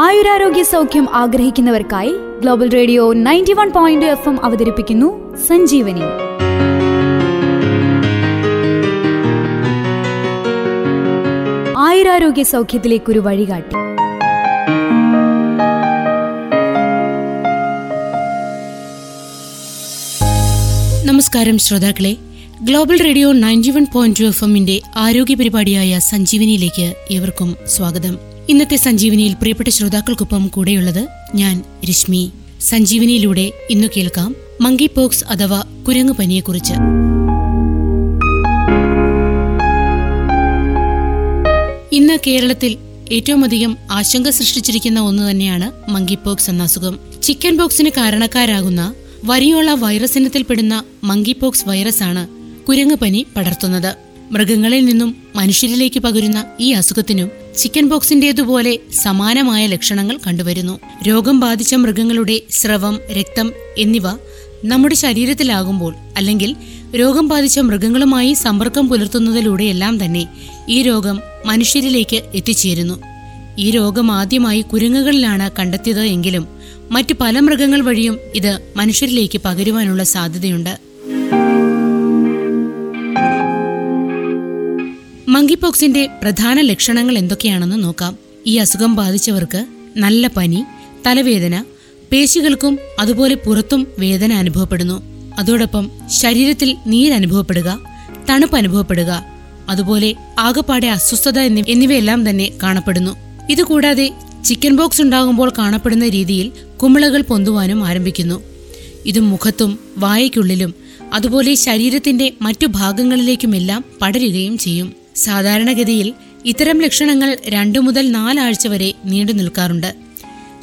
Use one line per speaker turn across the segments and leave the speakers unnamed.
ആയുരാരോഗ്യ സൗഖ്യം ആഗ്രഹിക്കുന്നവർക്കായി global radio ninety one point F M അവതരിപ്പിക്കുന്നു സഞ്ജീവനി. ആയുരാരോഗ്യ സൗഖ്യത്തിലേക്കൊരു വഴികാട്ടി.
നമസ്കാരം ശ്രോതാക്കളെ. Global radio ninety one point two F എമ്മിന്റെ ആരോഗ്യ പരിപാടിയായ സഞ്ജീവനിയിലേക്ക് ഏവർക്കും സ്വാഗതം. ഇന്നത്തെ സഞ്ജീവനിയിൽ പ്രിയപ്പെട്ട ശ്രോതാക്കൾക്കൊപ്പം കൂടെയുള്ളത് ഞാൻ രശ്മി. സഞ്ജീവനിയിലൂടെ ഇന്നു കേൾക്കാം മങ്കി പോക്സ് അഥവാ കുരങ്ങു പനിയെക്കുറിച്ച് ഇന്ന് കേരളത്തിൽ ഏറ്റവും അധികം ആശങ്ക സൃഷ്ടിച്ചിരിക്കുന്ന ഒന്ന് തന്നെയാണ് മങ്കി പോക്സ് എന്ന അസുഖം. ചിക്കൻ പോക്സിന് കാരണക്കാരാകുന്ന വരിയോള വൈറസ് ഇനത്തിൽപ്പെടുന്ന മങ്കി പോക്സ് വൈറസാണ് കുരങ്ങുപനി പടർത്തുന്നത്. മൃഗങ്ങളിൽ നിന്നും മനുഷ്യരിലേക്ക് പകരുന്ന ഈ അസുഖത്തിനും ചിക്കൻ പോക്സിന്റേതുപോലെ സമാനമായ ലക്ഷണങ്ങൾ കണ്ടുവരുന്നു. രോഗം ബാധിച്ച മൃഗങ്ങളുടെ സ്രവം രക്തം എന്നിവ നമ്മുടെ ശരീരത്തിലാകുമ്പോൾ അല്ലെങ്കിൽ രോഗം ബാധിച്ച മൃഗങ്ങളുമായി സമ്പർക്കം പുലർത്തുന്നതിലൂടെയെല്ലാം തന്നെ ഈ രോഗം മനുഷ്യരിലേക്ക് എത്തിച്ചേരുന്നു. ഈ രോഗം ആദ്യമായി കുരങ്ങുകളിലാണ് കണ്ടെത്തിയത് എങ്കിലും മറ്റ് പല മൃഗങ്ങൾ വഴിയും ഇത് മനുഷ്യരിലേക്ക് പകരുവാനുള്ള സാധ്യതയുണ്ട്. മങ്കിപോക്സിന്റെ പ്രധാന ലക്ഷണങ്ങൾ എന്തൊക്കെയാണെന്ന് നോക്കാം. ഈ അസുഖം ബാധിച്ചവർക്ക് നല്ല പനി തലവേദന പേശികൾക്കും അതുപോലെ പുറത്തും വേദന അനുഭവപ്പെടുന്നു. അതോടൊപ്പം ശരീരത്തിൽ നീരനുഭവപ്പെടുക തണുപ്പ് അനുഭവപ്പെടുക അതുപോലെ ആകപ്പാടെ അസ്വസ്ഥത എന്നിവയെല്ലാം തന്നെ കാണപ്പെടുന്നു. ഇതുകൂടാതെ ചിക്കൻ ബോക്സ് ഉണ്ടാകുമ്പോൾ കാണപ്പെടുന്ന രീതിയിൽ കുമിളകൾ പൊന്തുവാനും ആരംഭിക്കുന്നു. ഇത് മുഖത്തും വായയ്ക്കുള്ളിലും അതുപോലെ ശരീരത്തിന്റെ മറ്റു ഭാഗങ്ങളിലേക്കുമെല്ലാം പടരുകയും ചെയ്യും. സാധാരണഗതിയിൽ ഇത്തരം ലക്ഷണങ്ങൾ രണ്ടു മുതൽ നാലാഴ്ച വരെ നീണ്ടു നിൽക്കാറുണ്ട്.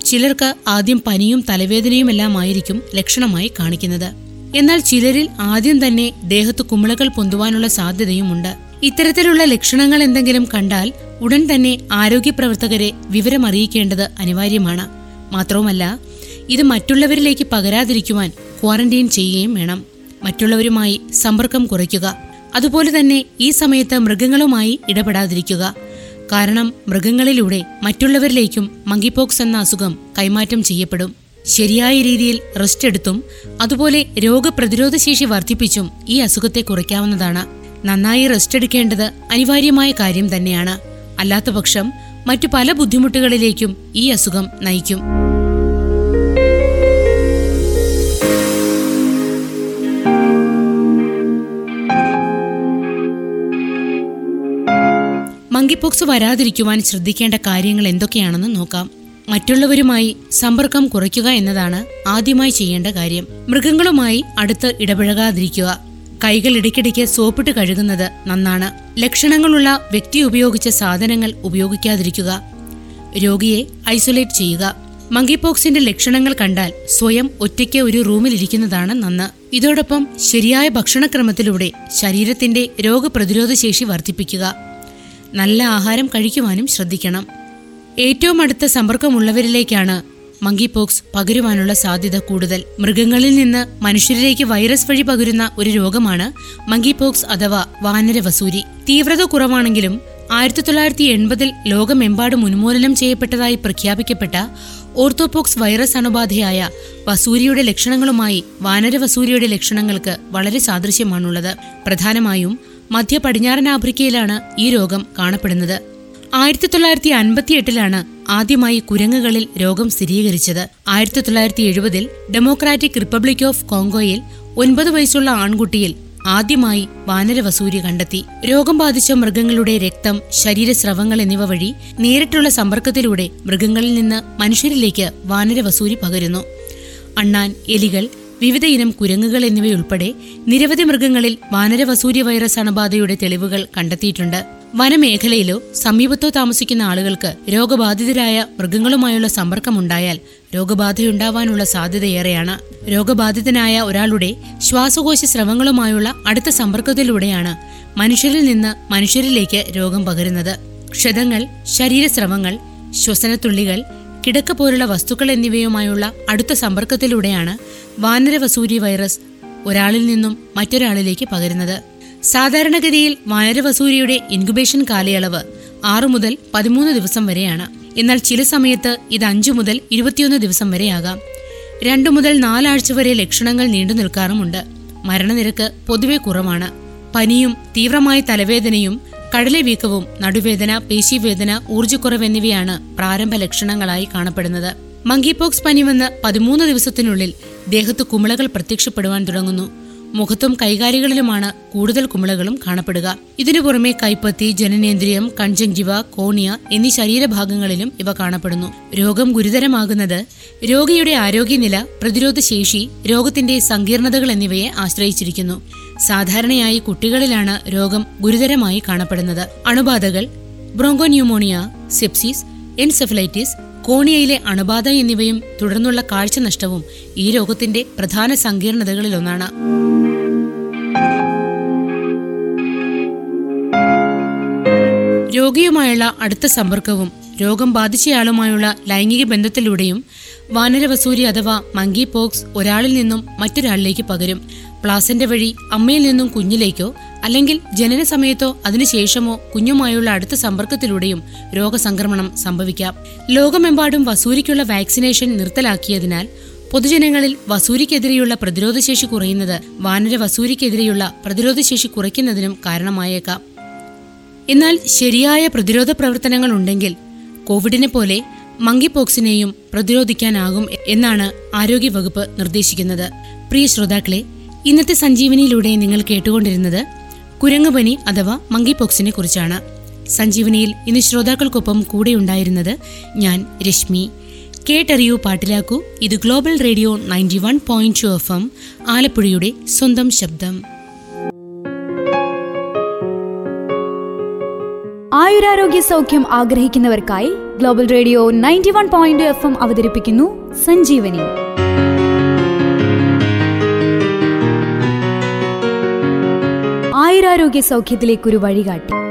ചിലർക്ക് ആദ്യം പനിയും തലവേദനയുമെല്ലാം ആയിരിക്കും ലക്ഷണമായി കാണിക്കുന്നത്. എന്നാൽ ചിലരിൽ ആദ്യം തന്നെ ദേഹത്ത് കുമിളകൾ പൊന്തുവാനുള്ള സാധ്യതയുമുണ്ട്. ഇത്തരത്തിലുള്ള ലക്ഷണങ്ങൾ എന്തെങ്കിലും കണ്ടാൽ ഉടൻ തന്നെ ആരോഗ്യ പ്രവർത്തകരെ വിവരമറിയിക്കേണ്ടത് അനിവാര്യമാണ്. മാത്രവുമല്ല ഇത് മറ്റുള്ളവരിലേക്ക് പകരാതിരിക്കുവാൻ ക്വാറന്റൈൻ ചെയ്യുകയും വേണം. മറ്റുള്ളവരുമായി സമ്പർക്കം കുറയ്ക്കുക. അതുപോലെ തന്നെ ഈ സമയത്ത് മൃഗങ്ങളുമായി ഇടപെടാതിരിക്കുക. കാരണം മൃഗങ്ങളിലൂടെ മറ്റുള്ളവരിലേക്കും മങ്കിപോക്സ് എന്ന അസുഖം കൈമാറ്റം ചെയ്യപ്പെടും. ശരിയായ രീതിയിൽ റെസ്റ്റ് എടുത്തും അതുപോലെ രോഗപ്രതിരോധ ശേഷി വർദ്ധിപ്പിച്ചും ഈ അസുഖത്തെ കുറയ്ക്കാവുന്നതാണ്. നന്നായി റെസ്റ്റ് എടുക്കേണ്ടത് അനിവാര്യമായ കാര്യം തന്നെയാണ്. അല്ലാത്തപക്ഷം മറ്റു പല ബുദ്ധിമുട്ടുകളിലേക്കും ഈ അസുഖം നയിക്കും. മങ്കിപോക്സ് വരാതിരിക്കുവാൻ ശ്രദ്ധിക്കേണ്ട കാര്യങ്ങൾ എന്തൊക്കെയാണെന്ന് നോക്കാം. മറ്റുള്ളവരുമായി സമ്പർക്കം കുറയ്ക്കുക എന്നതാണ് ആദ്യമായി ചെയ്യേണ്ട കാര്യം. മൃഗങ്ങളുമായി അടുത്ത് ഇടപഴകാതിരിക്കുക. കൈകൾ ഇടയ്ക്കിടയ്ക്ക് സോപ്പിട്ട് കഴുകുന്നത് നന്നാണ്. ലക്ഷണങ്ങളുള്ള വ്യക്തി ഉപയോഗിച്ച സാധനങ്ങൾ ഉപയോഗിക്കാതിരിക്കുക. രോഗിയെ ഐസൊലേറ്റ് ചെയ്യുക. മങ്കിപോക്സിന്റെ ലക്ഷണങ്ങൾ കണ്ടാൽ സ്വയം ഒറ്റയ്ക്ക് ഒരു റൂമിൽ ഇരിക്കുന്നതാണ് നന്ന്. ഇതോടൊപ്പം ശരിയായ ഭക്ഷണക്രമത്തിലൂടെ ശരീരത്തിന്റെ രോഗപ്രതിരോധ ശേഷി വർദ്ധിപ്പിക്കുക. നല്ല ആഹാരം കഴിക്കുവാനും ശ്രദ്ധിക്കണം. ഏറ്റവും അടുത്ത സമ്പർക്കമുള്ളവരിലേക്കാണ് മങ്കിപോക്സ് പകരുവാനുള്ള സാധ്യത കൂടുതൽ. മൃഗങ്ങളിൽ നിന്ന് മനുഷ്യരിലേക്ക് വൈറസ് വഴി പകരുന്ന ഒരു രോഗമാണ് മങ്കിപോക്സ് അഥവാ വാനരവസൂരി തീവ്രത കുറവാണെങ്കിലും ആയിരത്തി തൊള്ളായിരത്തി എൺപതിൽ ലോകമെമ്പാടും ഉന്മൂലനം ചെയ്യപ്പെട്ടതായി പ്രഖ്യാപിക്കപ്പെട്ട ഓർത്തോപോക്സ് വൈറസ് അണുബാധയായ വസൂരിയുടെ ലക്ഷണങ്ങളുമായി വാനരവസൂരിയുടെ ലക്ഷണങ്ങൾക്ക് വളരെ സാദൃശ്യമാണുള്ളത്. പ്രധാനമായും മധ്യ പടിഞ്ഞാറൻ ആഫ്രിക്കയിലാണ് ഈ രോഗം കാണപ്പെടുന്നത്. ആയിരത്തി തൊള്ളായിരത്തി അൻപത്തിയെട്ടിലാണ് ആദ്യമായി കുരങ്ങുകളിൽ രോഗം സ്ഥിരീകരിച്ചത്. ആയിരത്തി തൊള്ളായിരത്തി എഴുപതിൽ ഡെമോക്രാറ്റിക് റിപ്പബ്ലിക് ഓഫ് കോങ്കോയിൽ ഒൻപത് വയസ്സുള്ള ആൺകുട്ടിയിൽ ആദ്യമായി വാനരവസൂരി കണ്ടെത്തി. രോഗം ബാധിച്ച മൃഗങ്ങളുടെ രക്തം ശരീരസ്രവങ്ങൾ എന്നിവ വഴി നേരിട്ടുള്ള സമ്പർക്കത്തിലൂടെ മൃഗങ്ങളിൽ നിന്ന് മനുഷ്യരിലേക്ക് വാനരവസൂരി പകരുന്നു. അണ്ണാൻ എലികൾ വിവിധ ഇനം കുരങ്ങുകൾ എന്നിവയുൾപ്പെടെ നിരവധി മൃഗങ്ങളിൽ വാനരവസൂര്യ വൈറസ് അണുബാധയുടെ തെളിവുകൾ കണ്ടെത്തിയിട്ടുണ്ട്. വനമേഖലയിലോ സമീപത്തോ താമസിക്കുന്ന ആളുകൾക്ക് രോഗബാധിതരായ മൃഗങ്ങളുമായുള്ള സമ്പർക്കമുണ്ടായാൽ രോഗബാധയുണ്ടാവാനുള്ള സാധ്യതയേറെയാണ്. രോഗബാധിതനായ ഒരാളുടെ ശ്വാസകോശ സ്രവങ്ങളുമായുള്ള അടുത്ത സമ്പർക്കത്തിലൂടെയാണ് മനുഷ്യരിൽ നിന്ന് മനുഷ്യരിലേക്ക് രോഗം പകരുന്നത്. ക്ഷതങ്ങൾ ശരീരസ്രവങ്ങൾ ശ്വസനത്തുള്ളികൾ കിടക്ക പോലുള്ള വസ്തുക്കൾ എന്നിവയുമായുള്ള അടുത്ത സമ്പർക്കത്തിലൂടെയാണ് വാനരവസൂരി വൈറസ് ഒരാളിൽ നിന്നും മറ്റൊരാളിലേക്ക് പകരുന്നത്. സാധാരണഗതിയിൽ വാനരവസൂരിയുടെ ഇൻകുബേഷൻ കാലയളവ് ആറു മുതൽ പതിമൂന്ന് ദിവസം വരെയാണ്. എന്നാൽ ചില സമയത്ത് ഇത് അഞ്ചു മുതൽ ഇരുപത്തിയൊന്ന് ദിവസം വരെയാകാം. രണ്ടു മുതൽ നാലാഴ്ച വരെ ലക്ഷണങ്ങൾ നീണ്ടു നിൽക്കാറുമുണ്ട്. മരണനിരക്ക് പൊതുവെ കുറവാണ്. പനിയും തീവ്രമായ തലവേദനയും കടലവീക്കവും നടുവേദന പേശീവേദന ഊർജക്കുറവ് എന്നിവയാണ് പ്രാരംഭ ലക്ഷണങ്ങളായി കാണപ്പെടുന്നത്. മങ്കിപോക്സ് പനി വന്ന് പതിമൂന്ന് ദിവസത്തിനുള്ളിൽ ദേഹത്ത് കുമിളകൾ പ്രത്യക്ഷപ്പെടുവാൻ തുടങ്ങുന്നു. മുഖത്തും കൈകാലികളിലുമാണ് കൂടുതൽ കുമിളകളും കാണപ്പെടുക. ഇതിനു പുറമെ കൈപ്പത്തി ജനനേന്ദ്രിയം കൺജങ്ജിവ കോണിയ എന്നീ ശരീരഭാഗങ്ങളിലും ഇവ കാണപ്പെടുന്നു. രോഗം ഗുരുതരമാകുന്നത് രോഗിയുടെ ആരോഗ്യനില പ്രതിരോധശേഷി രോഗത്തിന്റെ സങ്കീർണതകൾ എന്നിവയെ ആശ്രയിച്ചിരിക്കുന്നു. സാധാരണയായി കുട്ടികളിലാണ് രോഗം ഗുരുതരമായി കാണപ്പെടുന്നത്. അണുബാധകൾ ബ്രോങ്കോന്യൂമോണിയ സെപ്സിസ് എൻസെഫലൈറ്റിസ് കോണിയയിലെ അണുബാധ എന്നിവയും തുടർന്നുള്ള കാഴ്ച നഷ്ടവും ഈ രോഗത്തിന്റെ പ്രധാന സങ്കീർണതകളിലൊന്നാണ്. രോഗിയുമായുള്ള അടുത്ത സമ്പർക്കവും രോഗം ബാധിച്ചയാളുമായുള്ള ലൈംഗിക ബന്ധത്തിലൂടെയും വാനരവസൂരി അഥവാ മങ്കി പോക്സ് ഒരാളിൽ നിന്നും മറ്റൊരാളിലേക്ക് പകരും. പ്ലാസന്റെ വഴി അമ്മയിൽ നിന്നും കുഞ്ഞിലേക്കോ അല്ലെങ്കിൽ ജനന സമയത്തോ അതിനുശേഷമോ കുഞ്ഞുമായുള്ള അടുത്ത സമ്പർക്കത്തിലൂടെയും രോഗസംക്രമണം സംഭവിക്കാം. ലോകമെമ്പാടും വസൂരിക്കുള്ള വാക്സിനേഷൻ നിർത്തലാക്കിയതിനാൽ പൊതുജനങ്ങളിൽ വസൂരിക്കെതിരെയുള്ള പ്രതിരോധശേഷി കുറയുന്നത് വാനര വസൂരിക്കെതിരെയുള്ള പ്രതിരോധശേഷി കുറയ്ക്കുന്നതിനും കാരണമായേക്കാം. എന്നാൽ ശരിയായ പ്രതിരോധ പ്രവർത്തനങ്ങൾ ഉണ്ടെങ്കിൽ കോവിഡിനെ പോലെ മങ്കിപോക്സിനെയും പ്രതിരോധിക്കാനാകും എന്നാണ് ആരോഗ്യവകുപ്പ് നിർദ്ദേശിക്കുന്നത്. പ്രിയ ശ്രോതാക്കളെ ഇന്നത്തെ സഞ്ജീവനിയിലൂടെ നിങ്ങൾ കേട്ടുകൊണ്ടിരുന്നത് കുരങ്ങുപനി അഥവാ മങ്കിപോക്സിനെ കുറിച്ചാണ്. സഞ്ജീവനിയിൽ ഇന്ന് ശ്രോതാക്കൾക്കൊപ്പം കൂടെയുണ്ടായിരുന്നത് ഞാൻ രശ്മി. കേട്ടറിയൂ പാട്ടിലാക്കൂ. ഇത് global radio ninety one point two F M ആലപ്പുഴയുടെ സ്വന്തം ശബ്ദം.
ആയുരാരോഗ്യ സൗഖ്യം ആഗ്രഹിക്കുന്നവർക്കായി global radio ninety one point F M അവതരിപ്പിക്കുന്നു സഞ്ജീവനി. ആയുരാരോഗ്യ സൗഖ്യത്തിലേക്കൊരു വഴികാട്ടി.